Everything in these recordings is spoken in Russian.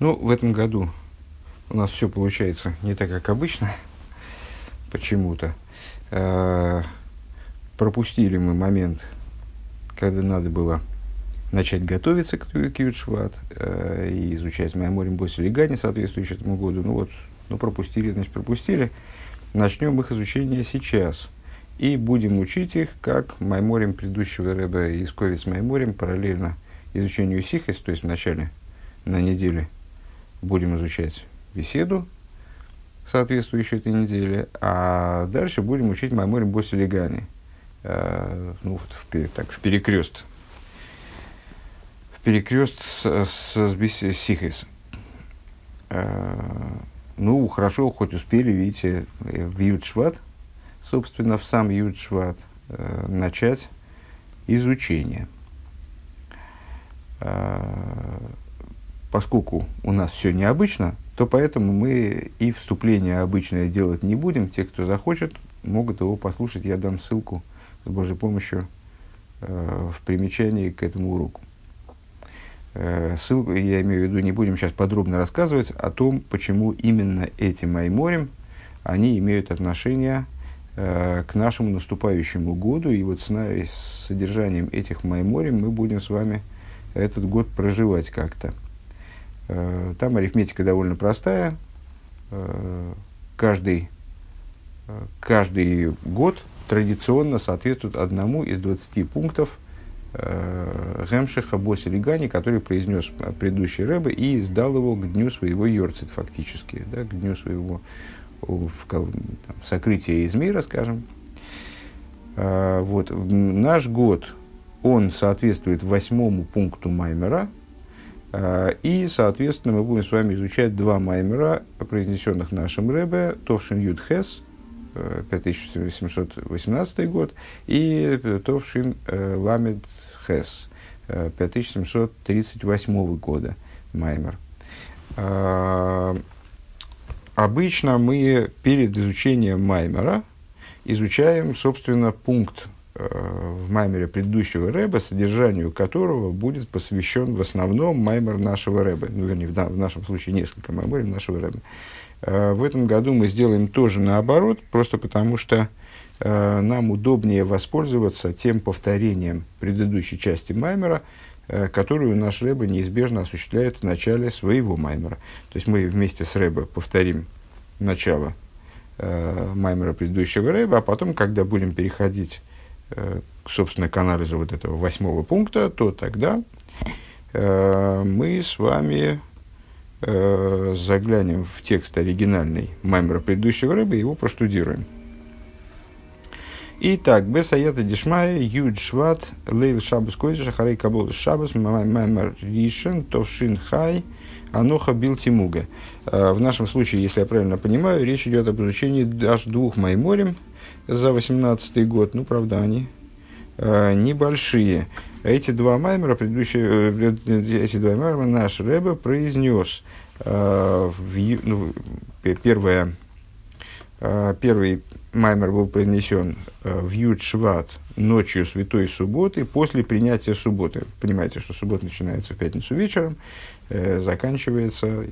Ну, в этом году у нас все получается не так, как обычно, почему-то. Э, пропустили мы момент, когда надо было начать готовиться к Кьютшват э, и изучать Майморим Боси Легани, соответствующий этому году. Ну вот, ну пропустили, значит пропустили. Начнем их изучение сейчас. И будем учить их, как Майморим предыдущего Рэба из Ковиц Майморим, параллельно изучению Сихис, то есть в начале, на неделе – будем изучать беседу, соответствующую этой неделе, а дальше будем учить Майморим Босилигани. Э, ну, вот в, так, в перекрест. В перекрест с, с, с Сихис. Э, ну, хорошо, хоть успели, видите, в Юдшват, собственно, в сам Юдшват, э, начать изучение. Э, поскольку у нас все необычно, то поэтому мы и вступление обычное делать не будем. Те, кто захочет, могут его послушать. Я дам ссылку с Божьей помощью э, в примечании к этому уроку. Э, ссылку, я имею в виду, не будем сейчас подробно рассказывать о том, почему именно эти Майморим, они имеют отношение э, к нашему наступающему году. И вот с, с содержанием этих Майморим мы будем с вами этот год проживать как-то. Э, там арифметика довольно простая. Э, каждый, э, каждый год традиционно соответствует одному из 20 пунктов Гемшиха Боси Лигани, который произнес предыдущий Рэбе и сдал его к дню своего Йорцит фактически, да, к дню своего в, там, сокрытия из мира, скажем. Вот. Наш год, он соответствует восьмому пункту Маймера – и, соответственно, мы будем с вами изучать два маймера, произнесенных нашим Рэбе, Товшин Юд Хес, 5718 год, и Товшин э, Ламед Хес, 5738 года маймер. Э, обычно мы перед изучением маймера изучаем, собственно, пункт Э, в маймере предыдущего Рэба, содержанию которого будет посвящен в основном маймер нашего Рэба. Ну, вернее, в, в нашем случае несколько маймеров нашего Рэба. Э, в этом году мы сделаем тоже наоборот, просто потому что э, нам удобнее воспользоваться тем повторением предыдущей части маймера, которую наш Рэба неизбежно осуществляет в начале своего маймера. То есть мы вместе с Рэба повторим начало маймера предыдущего Рэба, а потом, когда будем переходить э, собственно, к анализу вот этого восьмого пункта, то тогда э, мы с вами э, заглянем в текст оригинальный Маймера предыдущего рыбы и его проштудируем. Итак, Бесаята Дишмая, Юд Шват, Лейл Шабас Койдиша, Харей Кабол Шабас, Маймер Ришен, Товшин Хай, Аноха Бил Тимуга. Э, в нашем случае, если я правильно понимаю, речь идет об изучении аж двух Майморем – за 18 год. Ну, правда, они э, небольшие. Эти два маймера, предыдущие, э, эти два маймера наш Рэбе произнес. Э, в, ну, первое, э, первый маймер был произнесен э, в Юд Шват ночью Святой Субботы после принятия субботы. Понимаете, что суббота начинается в пятницу вечером, заканчивается,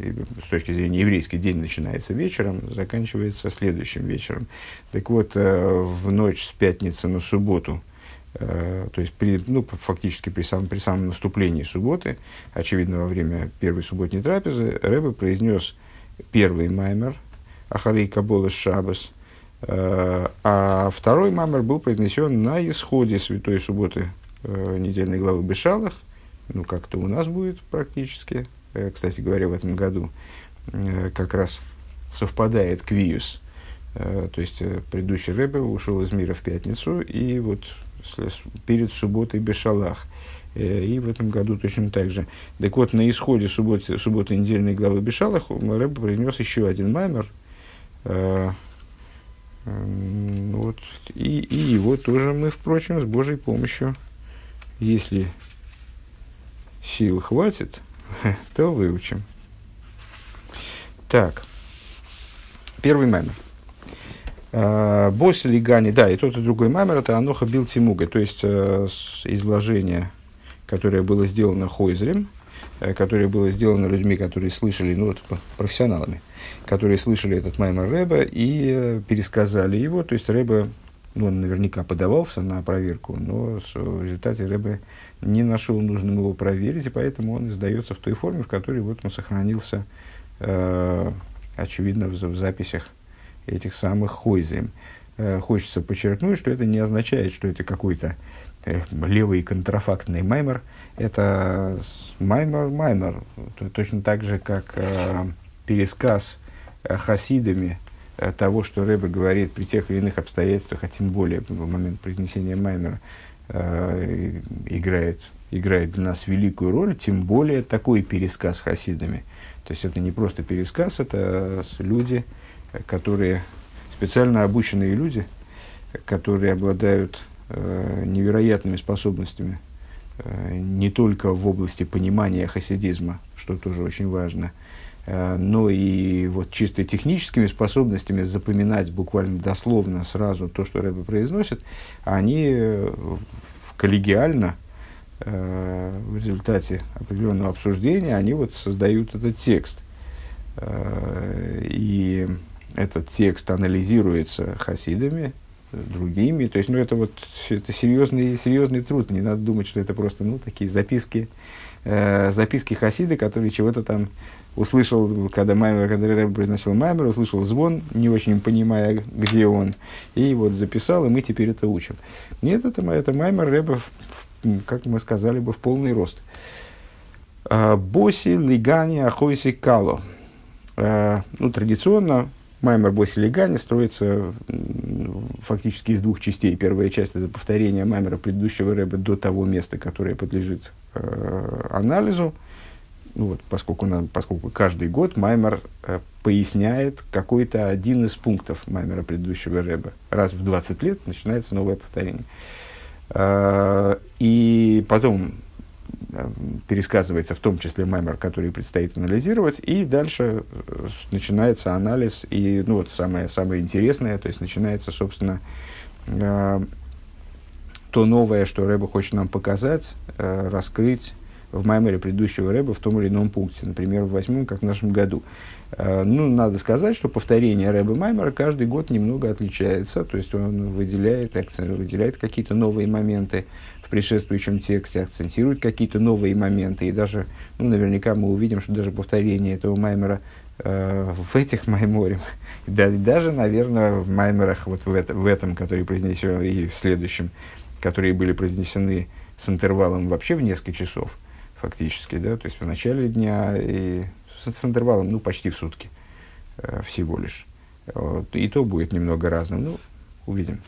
с точки зрения еврейский день начинается вечером, заканчивается следующим вечером. Так вот, э, в ночь с пятницы на субботу, э, то есть при, ну, фактически при самом, при самом наступлении субботы, очевидно, во время первой субботней трапезы, Рэбе произнес первый маймер, Ахарей Кабола Шабас, а второй маймер был произнесен на исходе Святой Субботы недельной главы Бешалах, ну, как-то у нас будет практически, э, кстати говоря, в этом году э, как раз совпадает квиус. Э, то есть предыдущий Рэбе ушел из мира в пятницу, и вот перед субботой Бешалах. И в этом году точно так же. Так вот, на исходе субботы, субботы недельной главы Бешалах Рэбе принес еще один маймер. Вот, и, и его тоже мы, впрочем, с Божьей помощью, если сил хватит, то выучим. Так, первый маймер. А, Босс Лигани, да, и тот, и другой маймер, это Аноха Бил Тимуга, то есть э, изложение, которое было сделано Хойзрем, которое было сделано людьми, которые слышали, ну вот профессионалами, которые слышали этот Маймер Рэба и пересказали его. То есть Рэба, ну, он наверняка подавался на проверку, но в результате Рэба не нашел нужным его проверить, и поэтому он издается в той форме, в которой вот он сохранился, э, очевидно, в, в записях этих самых хойзем. Э, хочется подчеркнуть, что это не означает, что это какой-то э, левый контрафактный маймер. Это маймер, маймер. Точно так же, как э, пересказ э, хасидами э, того, что Рэбе говорит при тех или иных обстоятельствах, а тем более в момент произнесения маймера, э, играет, играет для нас великую роль, тем более такой пересказ хасидами. То есть это не просто пересказ, это люди, которые специально обученные люди, которые обладают э, невероятными способностями э, не только в области понимания хасидизма, что тоже очень важно, но и вот чисто техническими способностями запоминать буквально дословно сразу то, что Рэбе произносит, они э, коллегиально э, в результате определенного обсуждения они вот создают этот текст. Э, и этот текст анализируется хасидами, другими. То есть, ну, это вот это серьезный, серьезный труд. Не надо думать, что это просто, ну, такие записки, э, записки хасиды, которые чего-то там услышал, когда Маймер, когда Рэб произносил Маймер, услышал звон, не очень понимая, где он, и вот записал, и мы теперь это учим. Нет, это, это Маймер Рэба, как мы сказали бы, в полный рост. А, Боси лигани ахойси кало. А, ну, традиционно Маймер Боси Легани строится фактически из двух частей. Первая часть – это повторение Маймера предыдущего рэба до того места, которое подлежит э, анализу. Ну, вот, поскольку, нам, поскольку каждый год Маймер э, поясняет какой-то один из пунктов Маймера предыдущего рэба. Раз в 20 лет начинается новое повторение. Э, и потом пересказывается в том числе маймер, который предстоит анализировать, и дальше э, начинается анализ, и ну, вот самое, самое интересное, то есть начинается, собственно, э, то новое, что Рэба хочет нам показать, э, раскрыть в маймере предыдущего Рэба в том или ином пункте, например, в восьмом, как в нашем году. Э, ну, надо сказать, что повторение Рэба Маймера каждый год немного отличается, то есть он выделяет, выделяет какие-то новые моменты, в предшествующем тексте, акцентирует какие-то новые моменты. И даже, ну, наверняка мы увидим, что даже повторение этого маймера э, в этих майморе, да, даже, наверное, в маймерах вот в, это, в этом, который произнесен, и в следующем, которые были произнесены с интервалом вообще в несколько часов, фактически, да, то есть в начале дня и с, с интервалом, ну, почти в сутки э, всего лишь. Вот, и то будет немного разным, ну, увидим.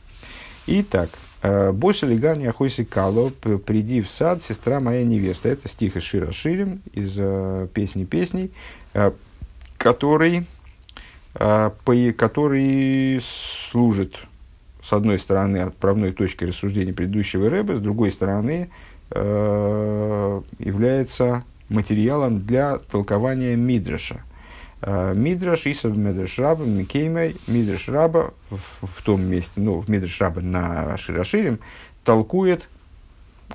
Итак, Э, Больше легани ахойси кало, приди в сад, сестра моя невеста. Это стих из Шира Ширим, из uh, песни песней, uh, который, uh, по, который служит, с одной стороны, отправной точкой рассуждения предыдущего рэба, с другой стороны, uh, является материалом для толкования Мидраша. Э, Мидраш, איתא במדרש רבה במקומו, Мидраш Раба в, в том месте, ну, в Мидраш Раба на שיר השירים, толкует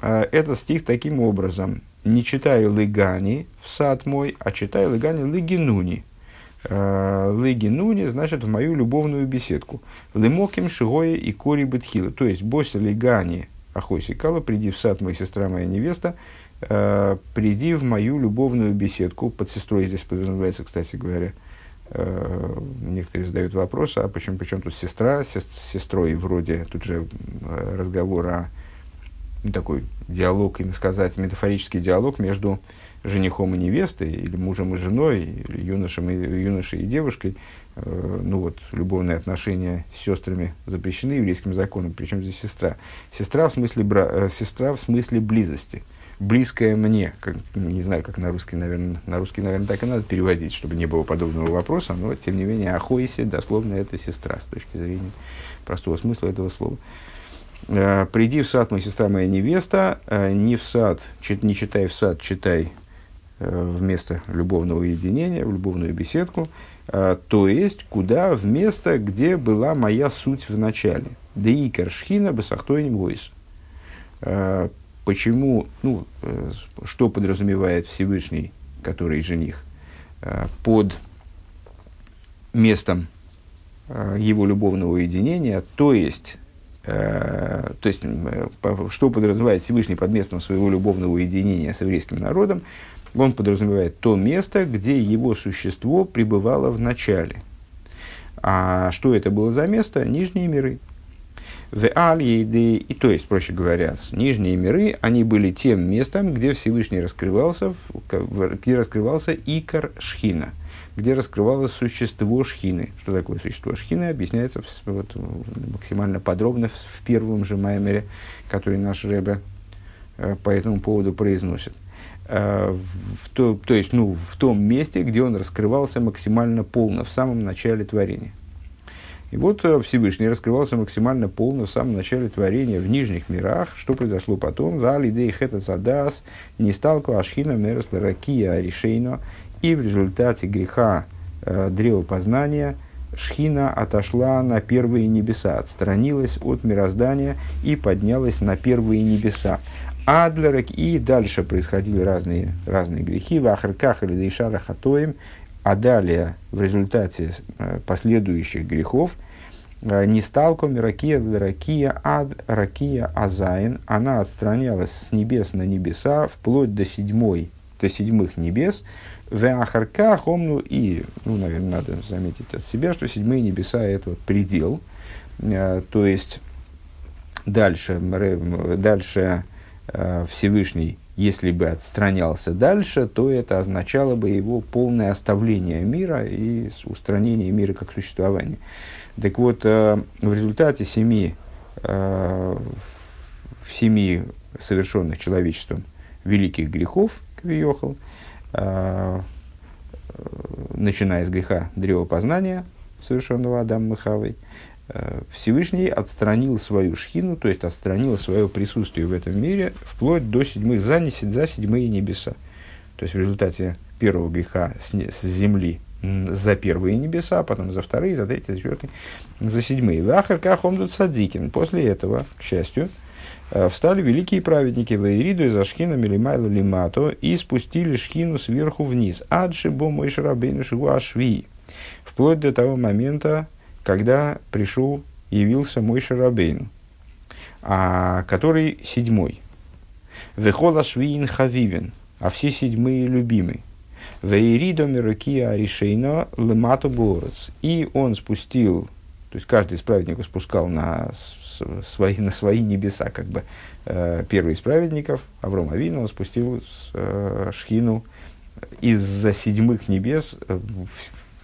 э, этот стих таким образом. Не читаю לגני в сад мой, а читаю לגני לגנוני. Э, לגנוני значит в мою любовную беседку. למקום שהיה עיקרי בתחילה. То есть, באתי לגני אחותי כלה, приди в сад мой, сестра моя невеста, э, приди в мою любовную беседку. Под сестрой здесь подразумевается, кстати говоря. Э, некоторые задают вопрос, а почему, почему тут сестра с сестрой вроде, тут же э, разговор о ну, такой диалог, и сказать, метафорический диалог между женихом и невестой, или мужем и женой, или юношем и, юношей и девушкой. Э, ну вот, любовные отношения с сестрами запрещены еврейским законом, причем здесь сестра. Сестра в смысле, бра, э, сестра в смысле близости – близкое мне. Как, не знаю, как на русский, наверное, на русский, наверное, так и надо переводить, чтобы не было подобного вопроса, но, тем не менее, Ахойси, дословно, это сестра, с точки зрения простого смысла этого слова. Э, «Приди в сад, моя сестра, моя невеста, не в сад, чит, не читай в сад, читай вместо любовного единения, в любовную беседку, то есть, куда, в место, где была моя суть в начале. Деикер шхина басахтойним войс почему, ну, э, что подразумевает Всевышний, который жених, э, под местом э, его любовного уединения, то есть, то есть, что подразумевает Всевышний под местом своего любовного уединения с еврейским народом, он подразумевает то место, где его существо пребывало в начале. А что это было за место? Нижние миры. В Аль-Ейды, и то есть, проще говоря, нижние миры, они были тем местом, где Всевышний раскрывался, где раскрывался Икар Шхина, где раскрывалось существо Шхины. Что такое существо Шхины, объясняется вот, максимально подробно в первом же Маймере, который наш Рэбе э, по этому поводу произносит. Э, в то, то есть ну, в том месте, где он раскрывался максимально полно, в самом начале творения. И вот э, Всевышний раскрывался максимально полно в самом начале творения в нижних мирах. Что произошло потом? Зали дей хета задас, не сталку ашхина мересла ракия решейно. И в результате греха э, древа познания Шхина отошла на первые небеса, отстранилась от мироздания и поднялась на первые небеса. Адлерек, и дальше происходили разные, разные грехи, в Ахарках или Дейшара Хатоем, а далее в результате э, последующих грехов э, не сталко ракия ракия ад ракия азайн, она отстранялась с небес на небеса вплоть до седьмой, до седьмых небес, в Ахарках омну и, ну, наверное, надо заметить от себя, что седьмые небеса это вот предел, э, то есть дальше, дальше Всевышний, если бы отстранялся дальше, то это означало бы его полное оставление мира и устранение мира как существования. Так вот, э, в результате семи, э, семи совершенных человечеством великих грехов, Квиохал, начиная с греха древопознания, совершенного Адамом и Хавой, Э, Всевышний отстранил свою шхину, то есть отстранил свое присутствие в этом мире вплоть до седьмых, за, за седьмые небеса. То есть в результате первого греха с, с земли за первые небеса, потом за вторые, за третьи, за четвертые, за седьмые. Вахар кахомдут садикин. После этого, к счастью, э, встали великие праведники Ваириду из Ашхина Милимайлу Лимато и спустили шхину сверху вниз. Адши бо мой шарабейну ашви. Вплоть до того момента, когда пришел, явился мой Шарабейн, а, который седьмой. Вехола швиин хавивин, а все седьмые любимый. Вейридо миракия аришейно лемато борец. И он спустил, то есть каждый из праведников спускал на свои, на свои небеса, как бы э, первый из праведников, Авром Авину, он спустил э, шхину из-за седьмых небес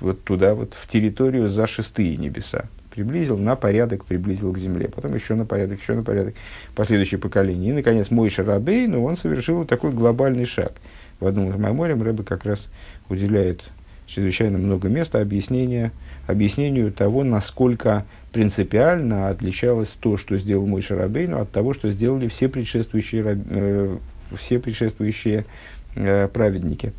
вот туда, вот в территорию за шестые небеса. Приблизил на порядок, приблизил к земле. Потом еще на порядок, еще на порядок. Последующее поколение. И, наконец, мой Шарабей, но он совершил вот такой глобальный шаг. В одном из мемориям Рэбе как раз уделяет чрезвычайно много места объяснения, объяснению того, насколько принципиально отличалось то, что сделал мой Шарабейну, от того, что сделали все предшествующие, э, все предшествующие э, праведники.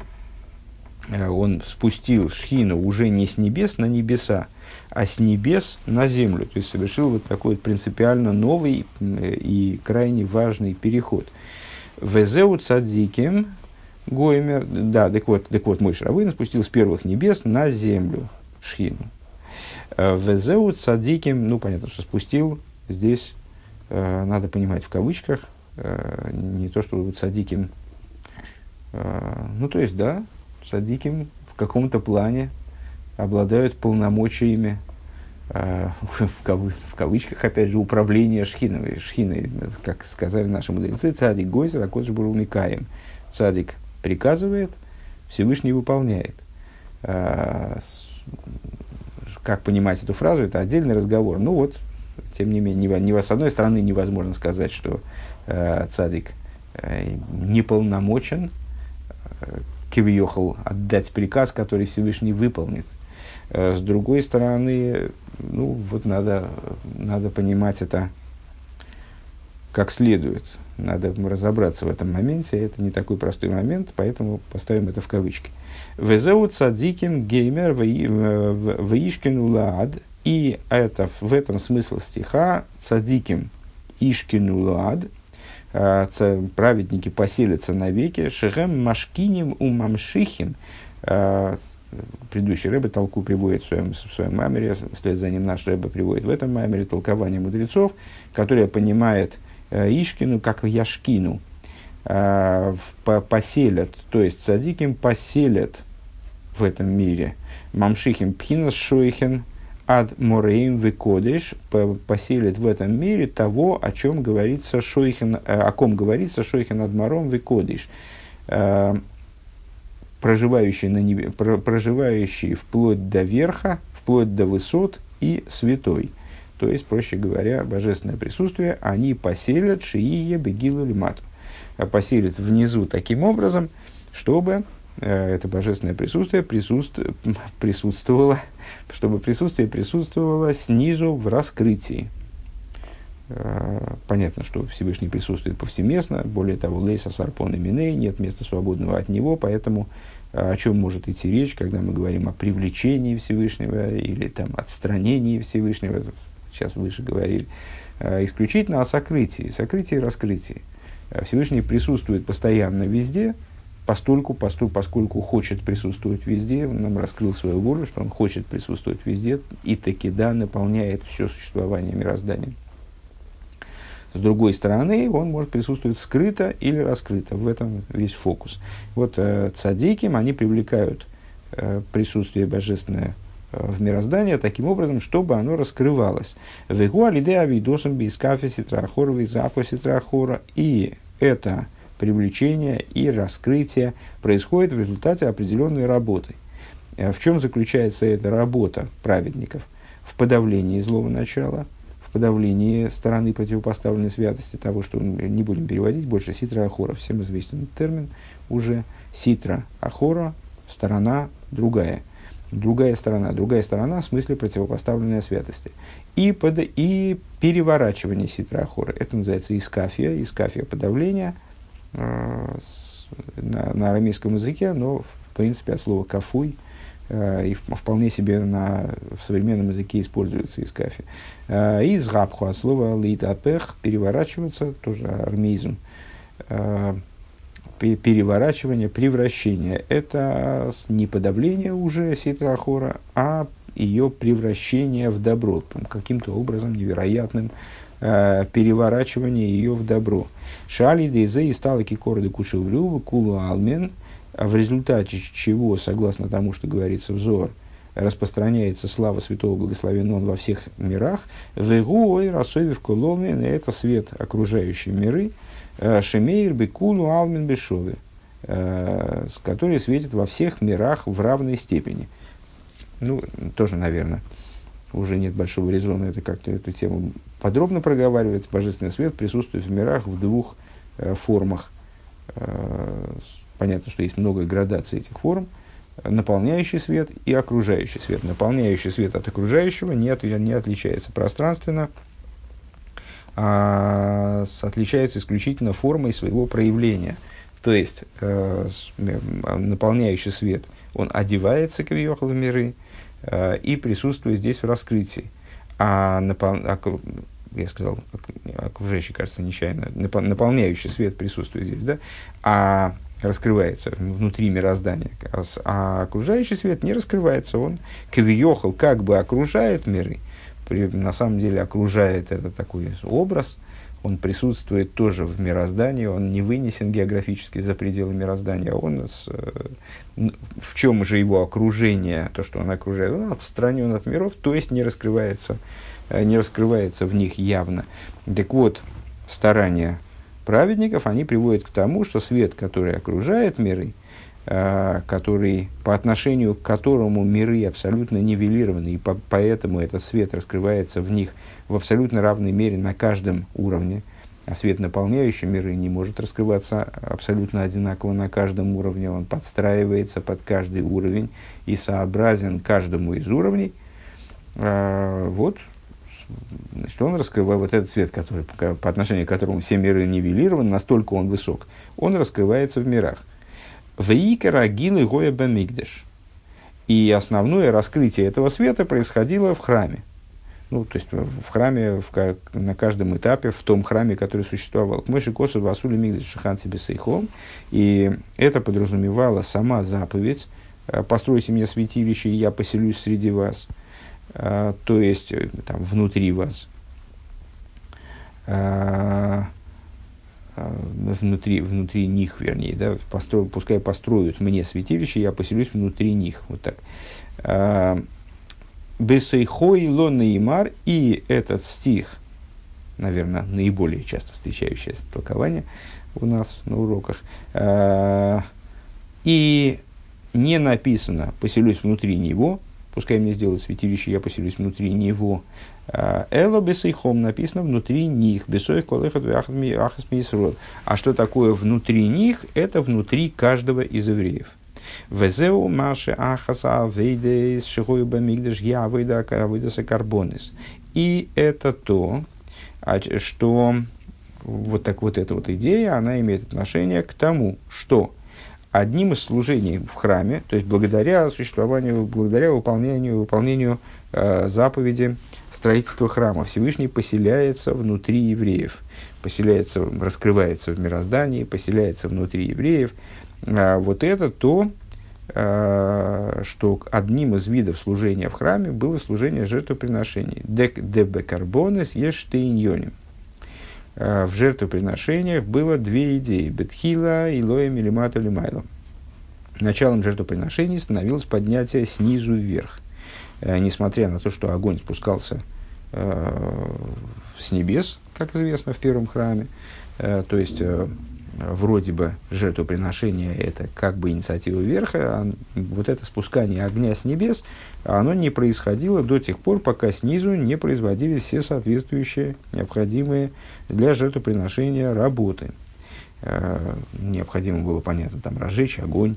Э, он спустил шхину уже не с небес на небеса, а с небес на землю. То есть совершил вот такой принципиально новый э, и крайне важный переход. Везеу цадзиким Гоймер, да, так вот, так вот мой Шравын спустил с первых небес на землю шхину. Э, Везеу цадиким, ну понятно, что спустил, здесь э, надо понимать в кавычках, э, не то, что цадиким, э, ну то есть, да, садиким в каком-то плане обладают полномочиями, э, в, кавы, в кавычках, опять же, управления шхиной. Шхиной, как сказали наши мудрецы, цадик гойзер, а кодж Микаем. Цадик приказывает, Всевышний выполняет. Э, как понимать эту фразу, это отдельный разговор. Ну вот, тем не менее, не, не, с одной стороны невозможно сказать, что э, цадик э, неполномочен, э, кивьехал отдать приказ, который Всевышний выполнит. Э, с другой стороны, ну вот надо, надо понимать это как следует. Надо разобраться в этом моменте. Это не такой простой момент, поэтому поставим это в кавычки. Везеу цадиким геймер э, ваишкину лад. И это, в этом смысл стиха цадиким ишкину лад. Э, праведники поселятся навеки, шехем машкиним у мамшихим, э, предыдущий Рэбе толку приводит в своем, в своем мамере, вслед за ним наш Рэбе приводит в этом мамере толкование мудрецов, которое понимает э, Ишкину как Яшкину, поселят, то есть садиким поселят в этом мире. Мамшихим пхинас шойхен ад мореим векодеш поселит в этом мире того, о чем говорится шойхен, э, о ком говорится шойхен ад мором векодеш э, проживающий, на небе, проживающий вплоть до верха, вплоть до высот и святой. То есть, проще говоря, божественное присутствие, они поселят шиие бегилу лимату. Поселят внизу таким образом, чтобы э, это божественное присутствие присутств... присутствовало, чтобы присутствие присутствовало снизу в раскрытии. Э, понятно, что Всевышний присутствует повсеместно, более того, лейса сарпон и миней, нет места свободного от него, поэтому о чем может идти речь, когда мы говорим о привлечении Всевышнего или там отстранении Всевышнего, сейчас выше говорили, э, исключительно о сокрытии, сокрытии и раскрытии. Э, Всевышний присутствует постоянно везде, постольку, постольку, поскольку хочет присутствовать везде, он нам раскрыл свою волю, что он хочет присутствовать везде, и таки да, наполняет все существование мироздания. С другой стороны, он может присутствовать скрыто или раскрыто. В этом весь фокус. Вот э, цадиким, они привлекают э, присутствие божественное э, в мироздании таким образом, чтобы оно раскрывалось. Вегу алиде авидосом бискафе ситрахора визапо ситрахора. И это привлечение и раскрытие происходит в результате определенной работы. Э, в чем заключается эта работа праведников? В подавлении злого начала – подавлении стороны противопоставленной святости, того, что не будем переводить, больше ситра ахора. Всем известен термин уже. Ситра ахора, сторона другая. Другая сторона. Другая сторона в смысле противопоставленной святости. И, под, и переворачивание ситра ахора. Это называется искафия. Искафия подавления на, на арамейском языке, но в принципе от слова кафуй – Э, и вполне себе на, в современном языке используется из кафе. Э, из габху от слова литапех переворачиваться, тоже армейзм, э, переворачивание, превращение. Это не подавление уже ситрахора, а ее превращение в добро, каким-то образом невероятным переворачивание ее в добро. Шали дейзе и стала кикорды кушевлю, кулу алмен – а в результате чего, согласно тому, что говорится взор, распространяется слава святого благословенного во всех мирах, вегу ой расовив коломен, это свет окружающей миры, э, шемейр бекулу алмин бешове, э, который светит во всех мирах в равной степени. Ну, тоже, наверное, уже нет большого резона это как-то эту тему подробно проговаривать. Божественный свет присутствует в мирах в двух э, формах Понятно, что есть много градаций этих форм. Наполняющий свет и окружающий свет. Наполняющий свет от окружающего не, от, не отличается пространственно, а отличается исключительно формой своего проявления. То есть, э, наполняющий свет, он одевается, как в миры, э, и присутствует здесь в раскрытии. А, напол... а я сказал, окружающий, кажется, нечаянно, наполняющий свет присутствует здесь, да, а раскрывается внутри мироздания, а окружающий свет не раскрывается, он квиохал как бы окружает миры, при, на самом деле окружает это такой образ, он присутствует тоже в мироздании, он не вынесен географически за пределы мироздания, он с, в чем же его окружение, то, что он окружает, он отстранен от миров, то есть не раскрывается, не раскрывается в них явно. Так вот, старание праведников, они приводят к тому, что свет, который окружает миры, э, который, по отношению к которому миры абсолютно нивелированы, и по, поэтому этот свет раскрывается в них в абсолютно равной мере на каждом уровне, а свет, наполняющий миры, не может раскрываться абсолютно одинаково на каждом уровне, он подстраивается под каждый уровень и сообразен каждому из уровней. Э, вот значит, он раскрывает вот этот свет, который, по отношению к которому все миры нивелированы, настолько он высок, он раскрывается в мирах. Вейкер агилы гоя бамигдеш. И основное раскрытие этого света происходило в храме. ну, то есть в храме, в, на каждом этапе, в том храме, который существовал. Мыши косу васули мигдаш шахан сейхом. И это подразумевало сама заповедь, э, постройте мне святилище, и я поселюсь среди вас, э, то есть э, там, внутри вас. Внутри, внутри них, вернее, да, постро, пускай построят мне святилище, я поселюсь внутри них. Вот так. Бесейхой лонеймар, и этот стих, наверное, наиболее часто встречающееся толкование у нас на уроках, э, и не написано «поселюсь внутри него», пускай мне сделают святилище, я поселюсь внутри него. Э, Эло бесейхом написано внутри них, бесоих колехат ахас А что такое внутри них? Это внутри каждого из евреев. Везеу маши ахаса вейдес шихою бамигдаш я выдаса карбонис. И это то, а что вот так вот эта вот идея, она имеет отношение к тому, что одним из служений в храме, то есть благодаря существованию, благодаря выполнению, выполнению э, заповеди строительства храма, Всевышний поселяется внутри евреев, поселяется, раскрывается в мироздании, поселяется внутри евреев. А вот это то, Э, что одним из видов служения в храме было служение жертвоприношений. Дек дебе карбонес ештейньоним. Э, в жертвоприношениях было две идеи. Бетхила и лоя милимату лимайло. Началом жертвоприношений становилось поднятие снизу вверх. Э, несмотря на то, что огонь спускался с небес, как известно в первом храме, то есть вроде бы жертвоприношение это как бы инициатива верха, а вот это спускание огня с небес, оно не происходило до тех пор, пока снизу не производили все соответствующие необходимые для жертвоприношения работы. Э, необходимо было, понятно, там разжечь огонь,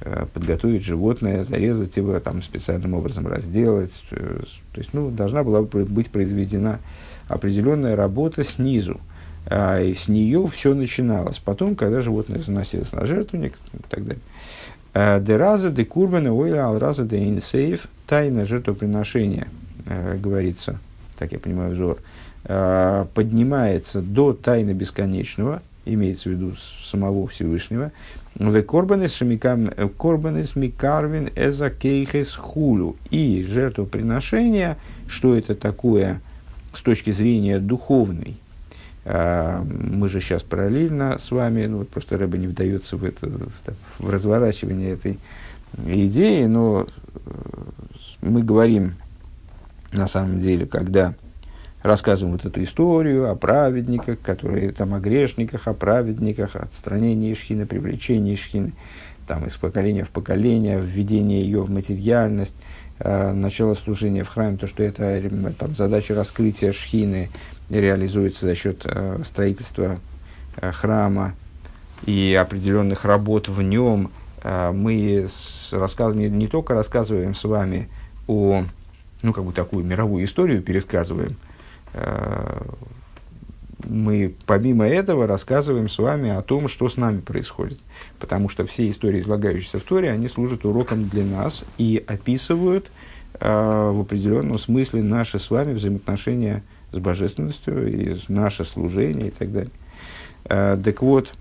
э, подготовить животное, зарезать его, там специальным образом разделать. Э, то есть, ну, должна была быть произведена определенная работа снизу – а, и с нее все начиналось. Потом, когда животное заносилось на жертвенник и так далее. Дераза де курбана ойла алраза де инсейф тайна жертвоприношения, а, говорится, так я понимаю взор, а, поднимается до тайны бесконечного, имеется в виду самого Всевышнего, в корбанес микарвин эза кейхес хулю. И жертвоприношение, что это такое с точки зрения духовной, мы же сейчас параллельно с вами, ну вот просто Рэба не вдается в, это, в, разворачивание этой идеи, но э, мы говорим на самом деле, когда рассказываем вот эту историю о праведниках, которые там о грешниках, о праведниках, отстранении шхины, привлечении шхины, там из поколения в поколение, введение ее в материальность, э, начало служения в храме, то, что это э, там, задача раскрытия шхины, реализуется за счет э, строительства э, храма и определенных работ в нем. Э, мы рассказ, не, не только рассказываем с вами о, ну, как бы такую мировую историю пересказываем, мы помимо этого рассказываем с вами о том, что с нами происходит. Потому что все истории, излагающиеся в Торе, они служат уроком для нас и описывают э, в определенном смысле наши с вами взаимоотношения с божественностью, и наше служение и так далее. А, так вот,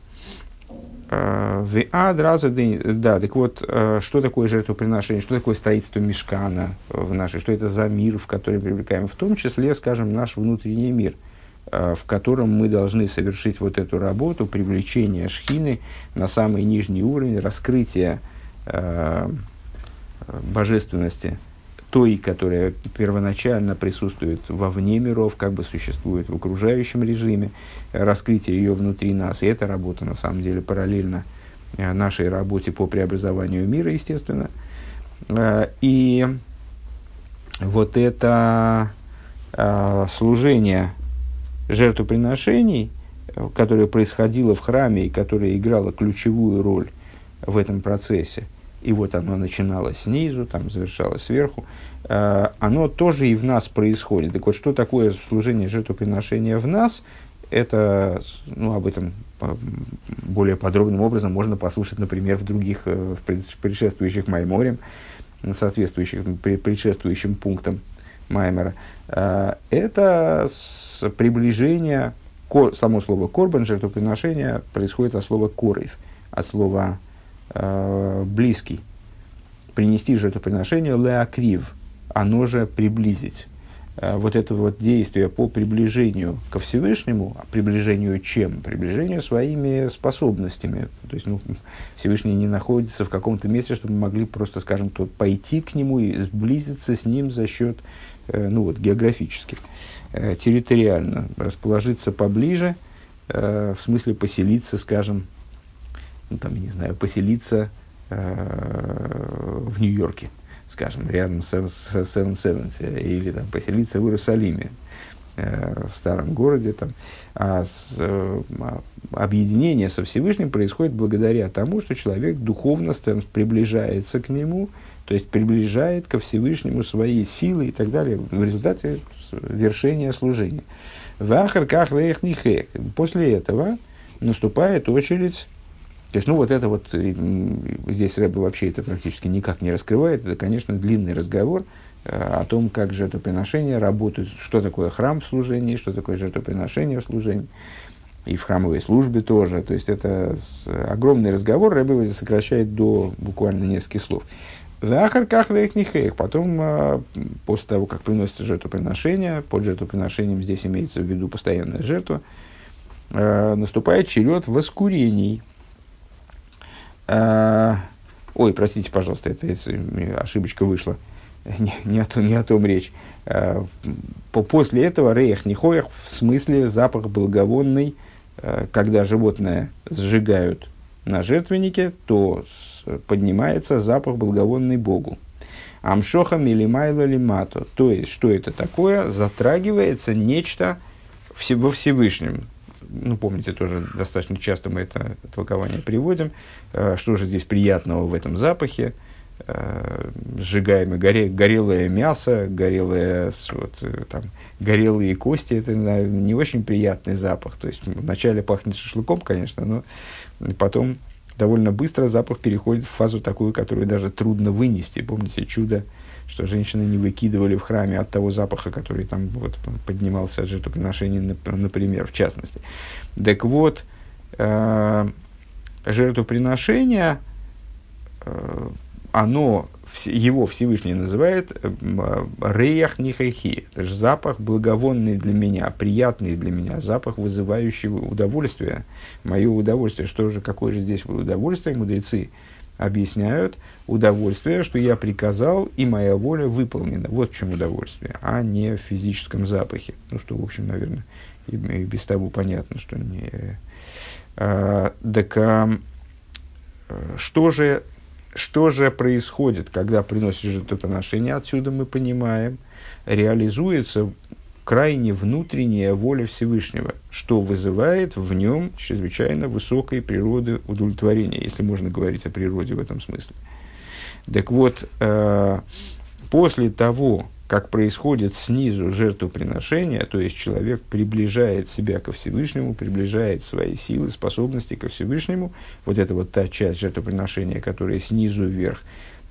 а, да, так вот, а, что такое жертвоприношение, что такое строительство мешкана в нашей, что это за мир, в который привлекаем, в том числе, скажем, наш внутренний мир, в котором мы должны совершить вот эту работу привлечения шхины на самый нижний уровень, раскрытия божественности той, которая первоначально присутствует вовне миров, как бы существует в окружающем режиме, раскрытие ее внутри нас. И эта работа, на самом деле, параллельно э, нашей работе по преобразованию мира, естественно. Э, и вот это э, служение жертвоприношений, которое происходило в храме и которое играло ключевую роль в этом процессе – и вот оно начиналось снизу, там завершалось сверху, э, оно тоже и в нас происходит. Так вот, что такое служение жертвоприношения в нас, это, ну, об этом более подробным образом можно послушать, например, в других, э, в предшествующих Майморем, соответствующих предшествующим пунктам Маймера, э, это приближение, само слово корбан, жертвоприношение, происходит от слова корев, от слова э, близкий. Принести жертвоприношение леакрив, оно же приблизить. Э, вот это вот действие по приближению ко Всевышнему, а приближению чем? Приближению своими способностями. То есть ну, Всевышний не находится в каком-то месте, чтобы мы могли просто, скажем, то пойти к нему и сблизиться с ним за счет, э, ну вот, географически, территориально, расположиться поближе, в смысле поселиться, скажем, ну, там, я не знаю, поселиться в Нью-Йорке скажем, рядом с Seven Seventy, или там, поселиться в Иерусалиме, э, в старом городе. Там. А с, э, объединение со Всевышним происходит благодаря тому, что человек духовно приближается к нему, то есть приближает ко Всевышнему свои силы и так далее в результате вершения служения. Вахар После этого наступает очередь то есть, ну, вот это вот, здесь Рэбе вообще это практически никак не раскрывает. Это, конечно, длинный разговор э, о том, как жертвоприношения работают, что такое храм в служении, что такое жертвоприношение в служении, и в храмовой службе тоже. То есть, это огромный разговор, Рэбе сокращает до буквально нескольких слов. В Ахарках Рейхнихейх. Потом, э, после того, как приносится жертвоприношение, под жертвоприношением здесь имеется в виду постоянная жертва, э, наступает черед воскурений – ой, простите, пожалуйста, это, ошибочка вышла. Не, не, о том, не о том речь. А, по, после этого рейх нихоях в смысле запах благовонный, а, когда животное сжигают на жертвеннике, то поднимается запах благовонный Богу. Амшоха милимайла лимато. То есть, что это такое? Затрагивается нечто во Всевышнем ну, помните, тоже достаточно часто мы это толкование приводим, э, что же здесь приятного в этом запахе, э, сжигаемое горе, горелое мясо, горелое, вот, э, там, горелые кости, это не очень приятный запах. То есть вначале пахнет шашлыком, конечно, но потом довольно быстро запах переходит в фазу такую, которую даже трудно вынести. Помните чудо что женщины не выкидывали в храме от того запаха, который там вот, поднимался от жертвоприношения, например, в частности. Так вот, э, жертвоприношение, э, оно, его Всевышний называет э, реях нихайхи. Это же запах благовонный для меня, приятный для меня, запах, вызывающий удовольствие, мое удовольствие. Что же, какое же здесь удовольствие, мудрецы объясняют удовольствие, что я приказал, и моя воля выполнена. Вот в чем удовольствие, а не в физическом запахе. Ну, что, в общем, наверное, и, и без того понятно, что не... А, так а, что, же, что же происходит, когда приносишь жертвоприношение? Отсюда мы понимаем, реализуется крайне внутренняя воля Всевышнего, что вызывает в нем чрезвычайно высокой природы удовлетворения, если можно говорить о природе в этом смысле. Так вот, э, после того, как происходит снизу жертвоприношение, то есть человек приближает себя ко Всевышнему, приближает свои силы, способности ко Всевышнему, вот это вот та часть жертвоприношения, которая снизу вверх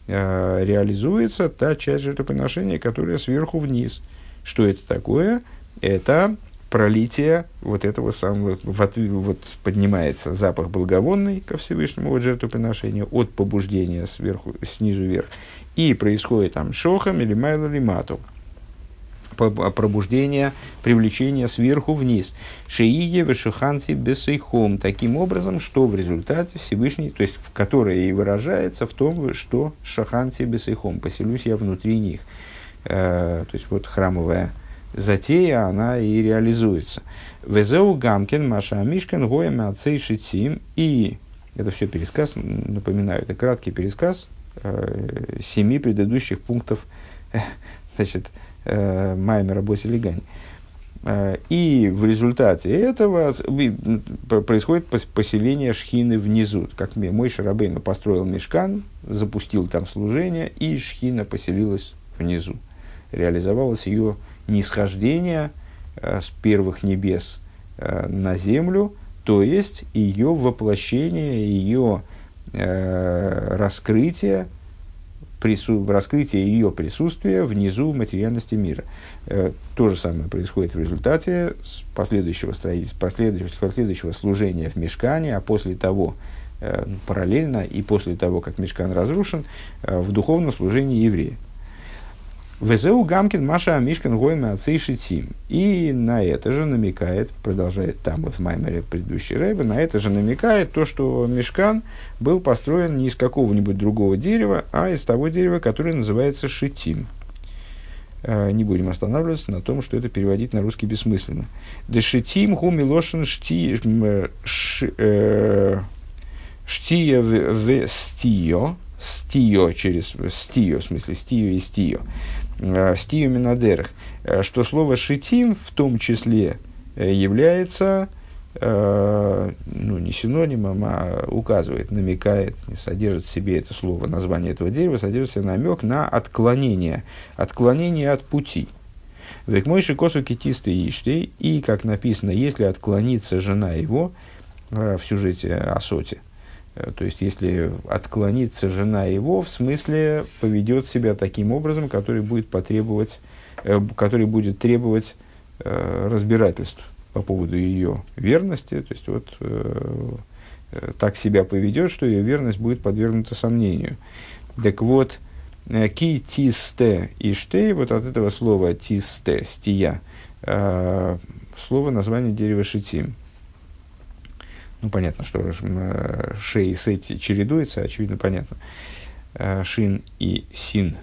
э, реализуется, та часть жертвоприношения, которая сверху вниз – что это такое? Это пролитие вот этого самого, вот, вот поднимается запах благовонный ко Всевышнему от жертвоприношения, от побуждения сверху, снизу вверх, и происходит там шохам или майло лимату, пробуждение, привлечение сверху вниз. Шиие вешуханци бесейхом. Таким образом, что в результате Всевышний, то есть в которое и выражается в том, что шаханци бесейхом, поселюсь я внутри них. Э, то есть вот храмовая затея, она и реализуется. Везеу Гамкин, Маша Мишкин, Гоя Мацей Шитим. И это все пересказ, напоминаю, это краткий пересказ э, семи предыдущих пунктов э, значит, э, Маймера Босилигани. Э, и в результате этого происходит поселение Шхины внизу. Как мой Шарабейну построил мешкан, запустил там служение, и Шхина поселилась внизу реализовалось ее нисхождение э, с первых небес э, на землю, то есть ее воплощение, ее э, раскрытие прису, раскрытие ее присутствия внизу материальности мира. То же самое происходит в результате последующего, строительства, последующего, последующего служения в мешкане, а после того, параллельно и после того, как мешкан разрушен, в духовном служении еврея. Везеу Гамкин Маша Мишкан Гойма Ацейшитим. И на это же намекает, продолжает там вот в Маймере предыдущий Рэбе, на это же намекает то, что Мешкан был построен не из какого-нибудь другого дерева, а из того дерева, которое называется Шитим. Э, не будем останавливаться на том, что это переводить на русский бессмысленно. Дешитим ху милошин шти, э, штия в стио, стио через стио, в смысле стио и стио. Э, стию минадерах, э, что слово шитим в том числе э, является ну, не синонимом, а указывает, намекает, содержит в себе это слово, название этого дерева, содержит в себе намек на отклонение, отклонение от пути. Век мой шикосу китисты иштей, и, как написано, если отклонится жена его, в сюжете о соте – то есть, если отклонится жена его, в смысле поведет себя таким образом, который будет потребовать, э, который будет требовать э, разбирательств по поводу ее верности, то есть вот так себя поведет, что ее верность будет подвергнута сомнению. Так вот, ки тисте и штей, вот от этого слова тисте, стия, слово название дерева шитим. Ну, понятно, что э, шеи с эти чередуются, очевидно, понятно. Э, шин и син.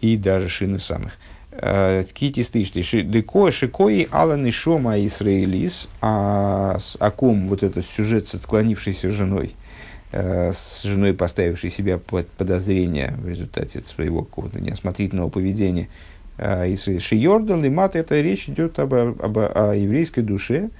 И даже шины самых. Э, Кити стышты. Деко шикои аланы шома исраилис. А о ком вот этот сюжет с отклонившейся женой, с женой, поставившей себя под подозрение в результате своего какого-то неосмотрительного поведения, Шиордан и мат, это речь идет об, об, о еврейской душе,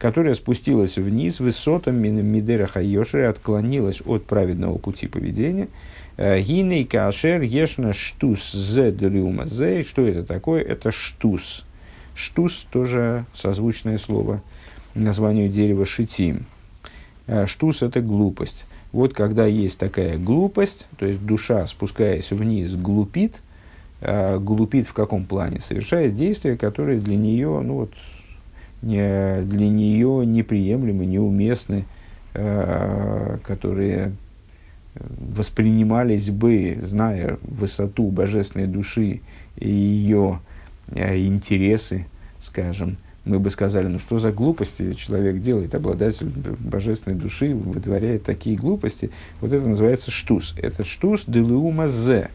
которая спустилась вниз высотам Мидера Хайоши, отклонилась от праведного пути поведения. Э, Гиней кашер ешна штус зе делюма зе. Что это такое? Это штус. Штус тоже созвучное слово названию дерева шитим. Э, штус – это глупость. Вот когда есть такая глупость, то есть душа, спускаясь вниз, глупит, э, глупит в каком плане? Совершает действия, которые для нее, ну вот, для нее неприемлемы, неуместны, э, которые воспринимались бы, зная высоту божественной души и ее э, интересы, скажем, мы бы сказали, ну что за глупости человек делает, обладатель божественной души вытворяет такие глупости. Вот это называется штус. Это штус делума зе.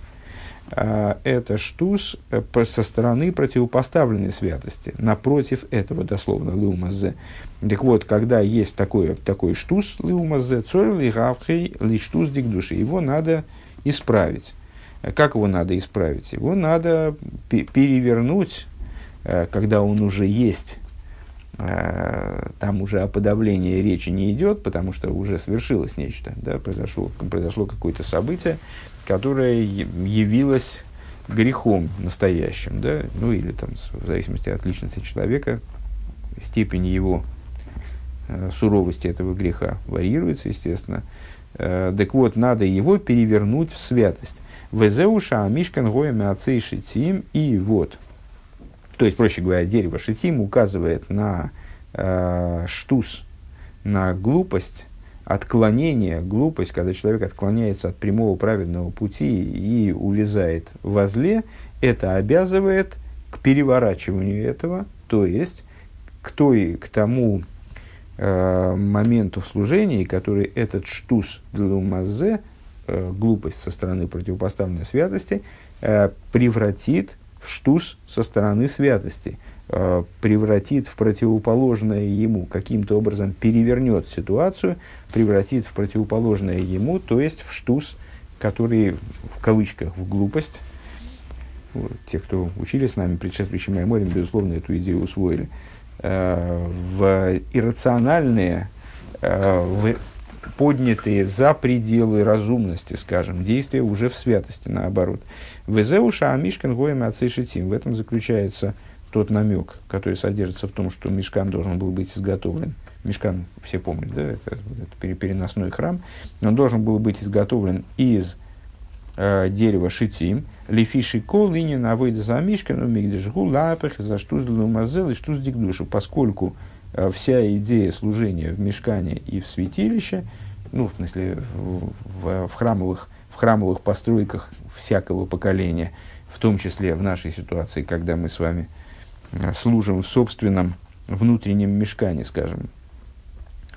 А, это штус э, со стороны противопоставленной святости, напротив этого, дословно, леумазе. Так вот, когда есть такой, такой штус леумазе, цорь ли гавхей ли штус дик души, его надо исправить. Как его надо исправить? Его надо перевернуть, э, когда он уже есть, там уже о подавлении речи не идет, потому что уже свершилось нечто, да, произошло, произошло какое-то событие, которая явилась грехом настоящим, да, ну или там, в зависимости от личности человека, степень его э, суровости этого греха варьируется, естественно. Э, так вот, надо его перевернуть в святость. Везеуша амишкан гоями отцы шитим. И вот, то есть, проще говоря, дерево шитим указывает на э, штус, на глупость, отклонение, глупость, когда человек отклоняется от прямого праведного пути и увязает во зле, это обязывает к переворачиванию этого, то есть к, той, к тому э, моменту в служении, который этот штус длумазе, э, глупость со стороны противопоставленной святости, э, превратит штус со стороны святости – Э, превратит в противоположное ему, каким-то образом перевернет ситуацию, превратит в противоположное ему, то есть в штус, который в кавычках в глупость. Те, кто учили с нами предшествующим Майморем, безусловно, эту идею усвоили. Э, в иррациональные, э, в поднятые за пределы разумности, скажем, действия уже в святости, наоборот. Везеуша Амишкан Гоем В этом заключается тот намек, который содержится в том, что мешкан должен был быть изготовлен. Мешкан, все помнят, да, это, это переносной храм. Он должен был быть изготовлен из э, дерево шитим, лифиши кол, линия на выйда за мишкану, мигдешгу, лапах, за что мазел и что душу, поскольку вся идея служения в мешкане и в святилище, ну, в смысле, в, в, в, храмовых, в храмовых постройках всякого поколения, в том числе в нашей ситуации, когда мы с вами э, служим в собственном внутреннем мешкане, скажем,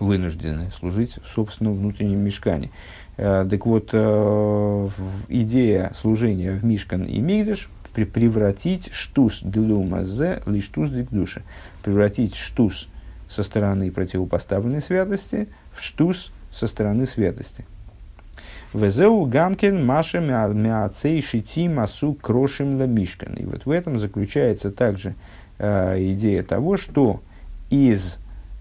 вынуждены служить в собственном внутреннем мешкане. Э, так вот, э, идея служения в Мишкан и Мигдаш превратить штус делумазе ли штус дикдуша. Превратить штус со стороны противопоставленной святости в штус со стороны святости. Везеу гамкин маша мяцей шити масу крошим мишкан. И вот в этом заключается также э, идея того, что из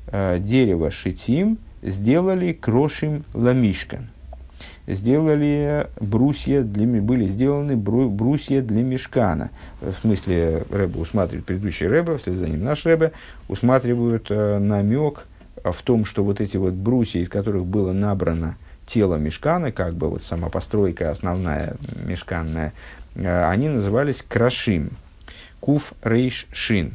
э, дерева шитим сделали крошим ламишкан. Сделали брусья для, были сделаны брусья для мешкана. В смысле, Рэба усматривает, предыдущий Рэба, вслед за ним наш Рэба, усматривают э, намек в том, что вот эти вот брусья, из которых было набрано тело мешкана, как бы вот сама постройка основная мешканная, э, они назывались крашим. Куф рейш шин.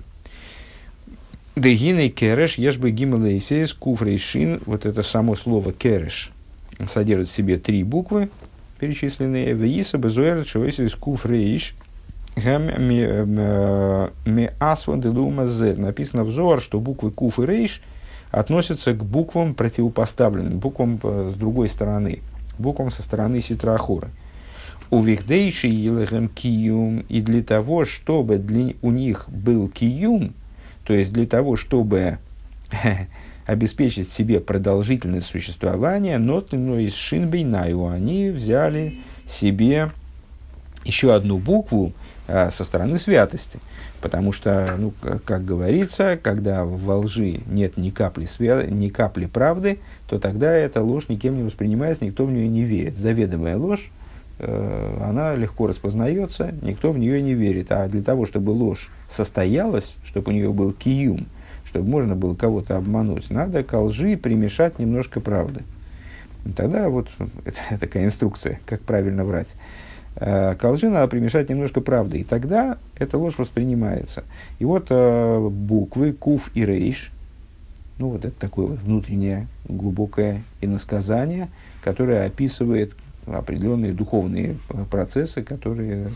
Дегиней кереш, ешь бы гималейсес, куф рейш шин, вот это само слово кереш, содержит в себе три буквы, перечисленные. Вииса безуэр из куф рейш. Написано взор, что буквы куф и рейш – относятся к буквам противопоставленным, буквам э, с другой стороны, буквам со стороны Ситрахора. У Вихдейши Елехем Киюм, и для того, чтобы для, у них был Киюм, то есть для того, чтобы обеспечить себе продолжительность существования, но, но из Шинбейнаю они взяли себе еще одну букву а, со стороны святости – Потому что, ну, как говорится, когда во лжи нет ни капли, свя... ни капли правды, то тогда эта ложь никем не воспринимается, никто в нее не верит. Заведомая ложь, э, она легко распознается, никто в нее не верит. А для того, чтобы ложь состоялась, чтобы у нее был киюм, чтобы можно было кого-то обмануть, надо к лжи примешать немножко правды. И тогда вот это такая инструкция, как правильно врать. Э, к лжи надо примешать немножко правды, и тогда эта ложь воспринимается. И вот э, буквы Куф и Рейш, ну вот это такое вот внутреннее глубокое иносказание, которое описывает определенные духовные процессы, которые э,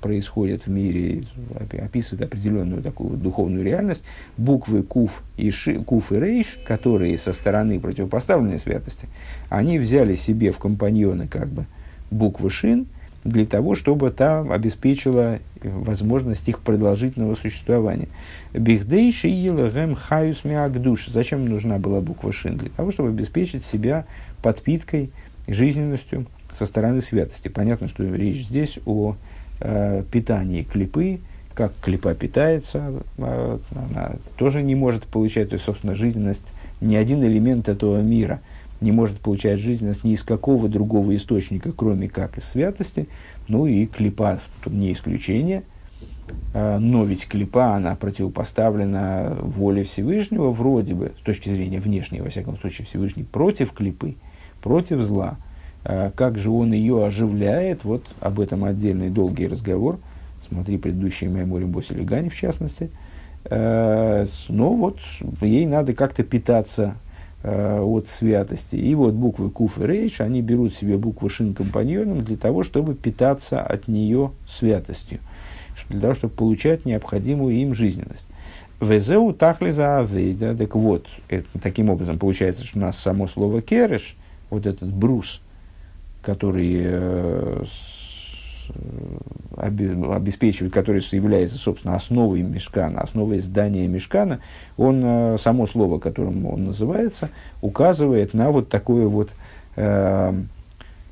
происходят в мире, описывают определенную такую духовную реальность. Буквы Куф и, Ши, Куф и Рейш, которые со стороны противопоставленной святости, они взяли себе в компаньоны как бы буквы шин для того, чтобы та обеспечила возможность их продолжительного существования. Бихдей шиила гэм хаюс миагдуш. Зачем нужна была буква шин? Для того, чтобы обеспечить себя подпиткой, жизненностью со стороны святости. Понятно, что речь здесь о э, питании клипы, как клипа питается, э, она тоже не может получать, то есть, собственно, жизненность, ни один элемент этого мира – не может получать жизненность ни из какого другого источника, кроме как из святости. Ну и клипа тут не исключение. А, но ведь клипа, она противопоставлена воле Всевышнего, вроде бы, с точки зрения внешней, во всяком случае, Всевышний против клипы, против зла. А, как же он ее оживляет, вот об этом отдельный долгий разговор. Смотри предыдущий Майморим Босилигани, в частности. А, но вот ей надо как-то питаться Э, от святости. И вот буквы Куф и Рейш, они берут себе букву Шин компаньоном для того, чтобы питаться от нее святостью, для того, чтобы получать необходимую им жизненность. Везеу тахли за авейда. Так вот, это, таким образом получается, что у нас само слово кереш, вот этот брус, который э, обеспечивает, который является, собственно, основой мешкана, основой здания мешкана, он, э, само слово, которым он называется, указывает на вот такое вот э,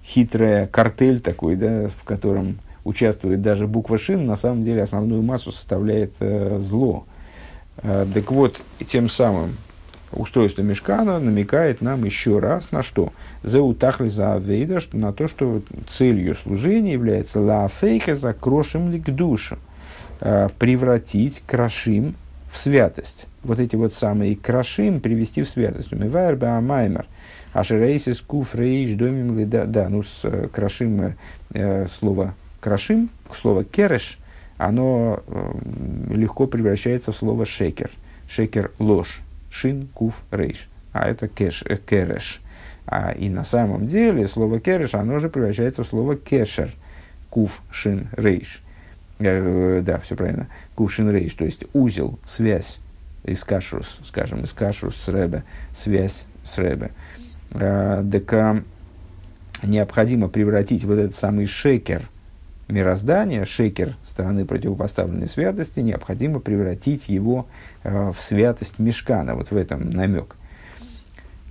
хитрое картель такой, да, в котором участвует даже буква шин, на самом деле основную массу составляет э, зло. Э, так вот, тем самым устройство мешкана намекает нам еще раз на что? Зеутахли за авейда, что на то, что целью служения является лафейха за крошим ли к душу, э, превратить крошим в святость. Вот эти вот самые крошим привести в святость. Умивайр баамаймер. Ашерейсис куф рейш домим лида. Да, ну с э, крошим э, слово крошим, слово кереш, оно э, легко превращается в слово шекер. Шекер ложь. Шин куф рейш. А это кеш, э, кереш. А, и на самом деле слово кереш, оно же превращается в слово кешер. Куф шин рейш. Э, да, все правильно. Куф шин рейш. То есть узел, связь из кашрус, скажем, из кашрус с ребе, связь с ребе. Э, так э, необходимо превратить вот этот самый шекер мироздания, шекер стороны противопоставленной святости, необходимо превратить его э, в святость мешкана, вот в этом намек.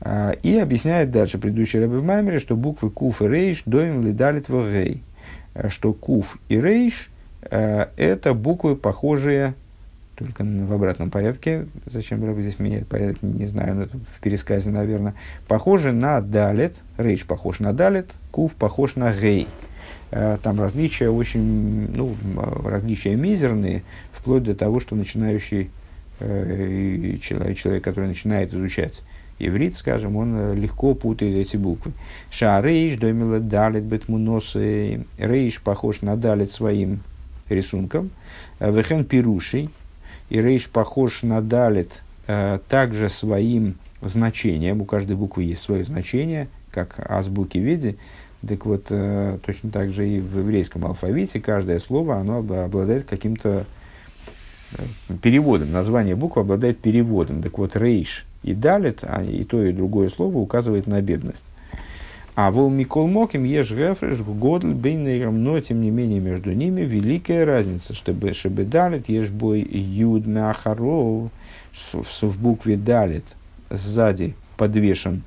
Э, и объясняет дальше предыдущий Рэбби в Маймере, что буквы Куф и Рейш доим лидалит в Гей, э, что Куф и Рейш э, это буквы, похожие только в обратном порядке. Зачем Рэбби здесь меняет порядок, не знаю, но в пересказе, наверное. Похожи на Далит, Рейш похож на Далит, Куф похож на Гей. Э, там различия очень, ну, различия мизерные, вплоть до того, что начинающий э, человек, человек, который начинает изучать иврит, скажем, он э, легко путает эти буквы. Ша рейш, домила далит бетмунос, рейш похож на далит своим рисунком, вехен пируший, и рейш похож на далит также своим значением, у каждой буквы есть свое значение, как азбуки виде, так вот, э, точно так же и в еврейском алфавите каждое слово оно обладает каким-то э, переводом. Название буквы обладает переводом. Так вот, рейш и далит, а и то, и другое слово указывает на бедность. А вол Микол Моким ешь гефреш в годль бейнейром, но тем не менее между ними великая разница, чтобы, чтобы далит ешь бой юд мяхаров, в букве далит сзади подвешен,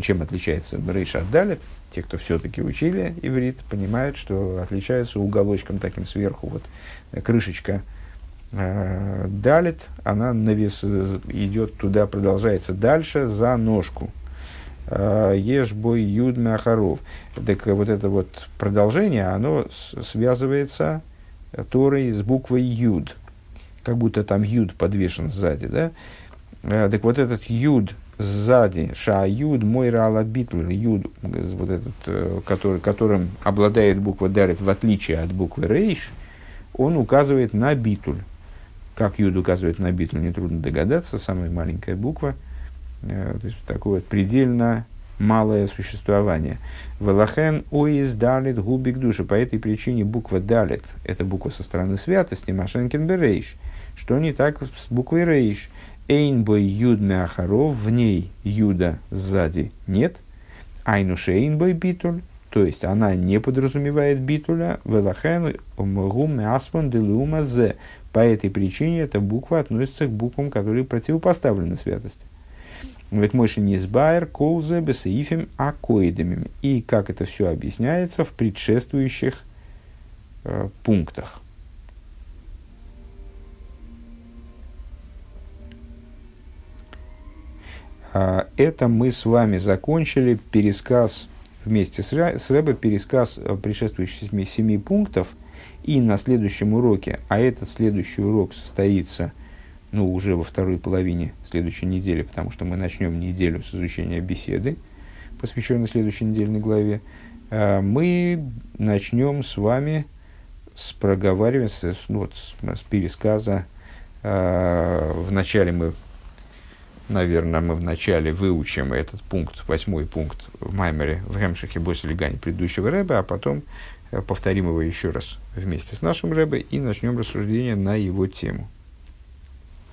чем отличается рейш от далит – те, кто все-таки учили иврит, понимают, что отличается уголочком таким сверху, вот э, крышечка э, далит, она навес э, идет туда, продолжается дальше за ножку. Э, ешь бой юд мяхаров. Так вот это вот продолжение, оно связывается Торой с буквой юд. Как будто там юд подвешен сзади, да? Так вот этот юд сзади шаюд мой рала битль юд вот этот э, который которым обладает буква дарит в отличие от буквы рейш он указывает на битуль как юд указывает на битуль нетрудно догадаться самая маленькая буква э, то есть такое вот предельно малое существование. Велахен оиз далит губик души. По этой причине буква далит, это буква со стороны святости, машенкин берейш. Что не так с буквой рейш? Эйнбой юд мяхаров, в ней юда сзади нет. Айнуше эйнбой битуль, то есть она не подразумевает битуля, велахен гум мясван делума зе. По этой причине эта буква относится к буквам, которые противопоставлены святости. Ведь мойши не сбайер, колзе, бесеифим, акоидами. И как это все объясняется в предшествующих э, пунктах. Это мы с вами закончили пересказ вместе с, с Рэбе, пересказ э, предшествующих семи, семи пунктов. И на следующем уроке, а этот следующий урок состоится ну, уже во второй половине следующей недели, потому что мы начнем неделю с изучения беседы, посвященной следующей недельной главе, а, мы начнем с вами с проговаривания, с, ну, вот, с, с пересказа. А, вначале мы наверное, мы вначале выучим этот пункт, восьмой пункт в Маймере, в Ремшихе Боселигане предыдущего Рэба, а потом э, повторим его еще раз вместе с нашим Рэбе и начнем рассуждение на его тему.